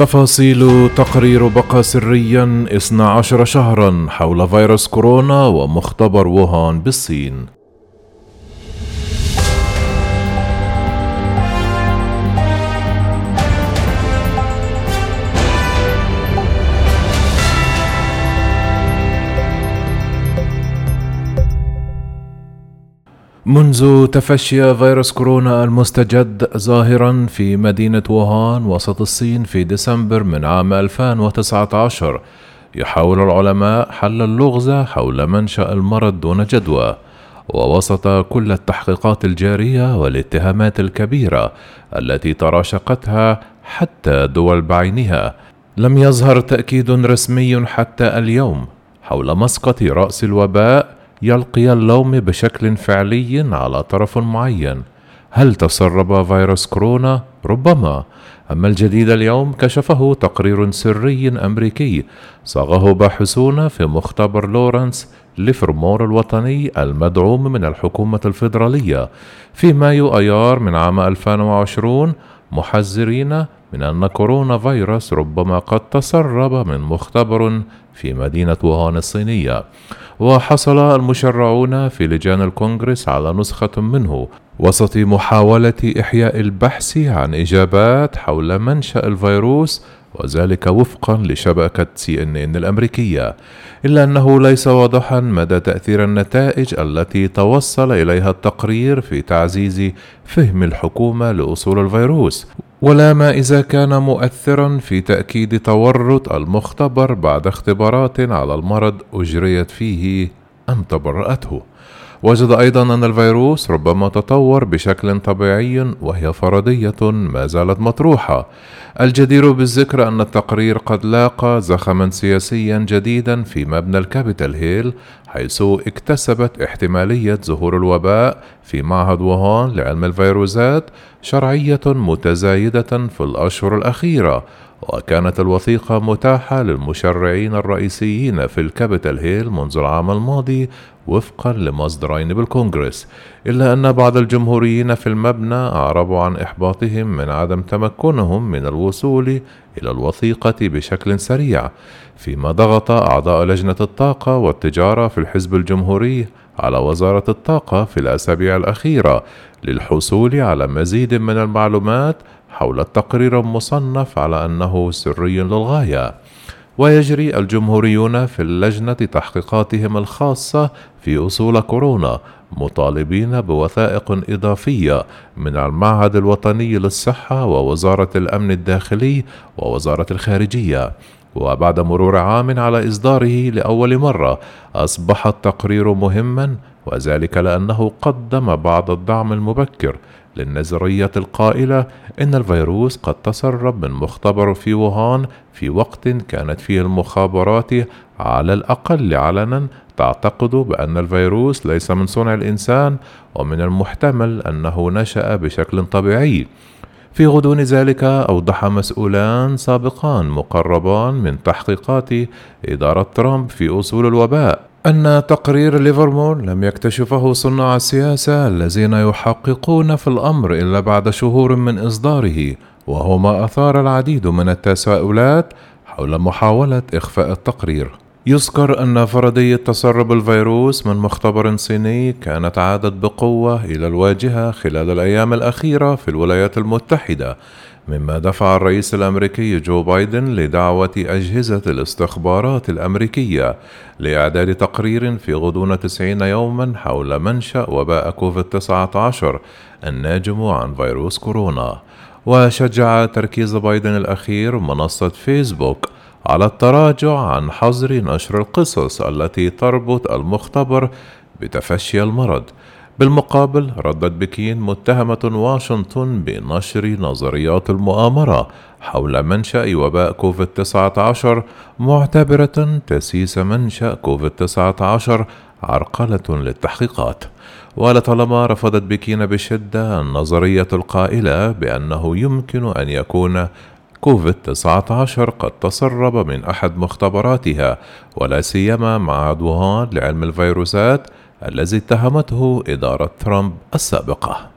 تفاصيل تقرير بقى سريا 12 شهرا حول فيروس كورونا ومختبر ووهان بالصين. منذ تفشي فيروس كورونا المستجد ظاهرا في مدينة ووهان وسط الصين في ديسمبر من عام 2019 يحاول العلماء حل اللغز حول منشأ المرض دون جدوى ووسط كل التحقيقات الجارية والاتهامات الكبيرة التي تراشقتها حتى دول بعينها. لم يظهر تأكيد رسمي حتى اليوم حول مسقط رأس الوباء يلقي اللوم بشكل فعلي على طرف معين. هل تسرب فيروس كورونا؟ ربما. أما الجديد اليوم كشفه تقرير سري أمريكي صاغه باحثون في مختبر لورنس لفرمور الوطني المدعوم من الحكومة الفيدرالية في مايو أيار من عام 2020 محذرين من أن كورونا فيروس ربما قد تسرب من مختبر في مدينة ووهان الصينية. وحصل المشرعون في لجان الكونغرس على نسخة منه وسط محاولة إحياء البحث عن إجابات حول منشأ الفيروس وذلك وفقا لشبكة سي إن إن الأمريكية. إلا أنه ليس واضحا مدى تأثير النتائج التي توصل إليها التقرير في تعزيز فهم الحكومة لأصول الفيروس. ولا ما إذا كان مؤثرا في تأكيد تورط المختبر بعد اختبارات على المرض أجريت فيه أم تبرأته. وجد أيضا أن الفيروس ربما تطور بشكل طبيعي وهي فرضية ما زالت مطروحة. الجدير بالذكر أن التقرير قد لاقى زخما سياسيا جديدا في مبنى الكابيتال هيل حيث اكتسبت احتمالية ظهور الوباء في معهد ووهان لعلم الفيروسات شرعية متزايدة في الأشهر الأخيرة وكانت الوثيقة متاحة للمشرعين الرئيسيين في الكابيتال هيل منذ العام الماضي وفقا لمصدرين بالكونغرس إلا أن بعض الجمهوريين في المبنى أعربوا عن إحباطهم من عدم تمكنهم من الوصول إلى الوثيقة بشكل سريع فيما ضغط أعضاء لجنة الطاقة والتجارة في الحزب الجمهوري على وزارة الطاقة في الأسابيع الأخيرة للحصول على مزيد من المعلومات حول التقرير المصنف على أنه سري للغاية. ويجري الجمهوريون في اللجنة تحقيقاتهم الخاصة في أصول كورونا مطالبين بوثائق إضافية من المعهد الوطني للصحة ووزارة الأمن الداخلي ووزارة الخارجية. وبعد مرور عام على إصداره لأول مرة أصبح التقرير مهما وذلك لأنه قدم بعض الدعم المبكر للنظرية القائلة إن الفيروس قد تسرب من مختبر في ووهان في وقت كانت فيه المخابرات على الأقل علنا تعتقد بأن الفيروس ليس من صنع الإنسان ومن المحتمل أنه نشأ بشكل طبيعي. في غضون ذلك أوضح مسؤولان سابقان مقربان من تحقيقات إدارة ترامب في أصول الوباء. أن تقرير ليفرمور لم يكتشفه صناع السياسة الذين يحققون في الأمر إلا بعد شهور من إصداره وهو ما أثار العديد من التساؤلات حول محاولة إخفاء التقرير. يذكر أن فرضية تسرب الفيروس من مختبر صيني كانت عادت بقوة إلى الواجهة خلال الأيام الأخيرة في الولايات المتحدة مما دفع الرئيس الأمريكي جو بايدن لدعوة أجهزة الاستخبارات الأمريكية لإعداد تقرير في غضون 90 يوما حول منشأ وباء كوفيد 19 الناجم عن فيروس كورونا. وشجع تركيز بايدن الأخير منصة فيسبوك على التراجع عن حظر نشر القصص التي تربط المختبر بتفشي المرض. بالمقابل ردت بكين متهمة واشنطن بنشر نظريات المؤامرة حول منشأ وباء كوفيد 19 معتبرة تسييس منشأ كوفيد 19 عرقلة للتحقيقات. ولطالما رفضت بكين بشدة النظرية القائلة بأنه يمكن أن يكون كوفيد 19 قد تسرب من أحد مختبراتها ولا سيما معهد ووهان لعلم الفيروسات الذي اتهمته إدارة ترامب السابقة.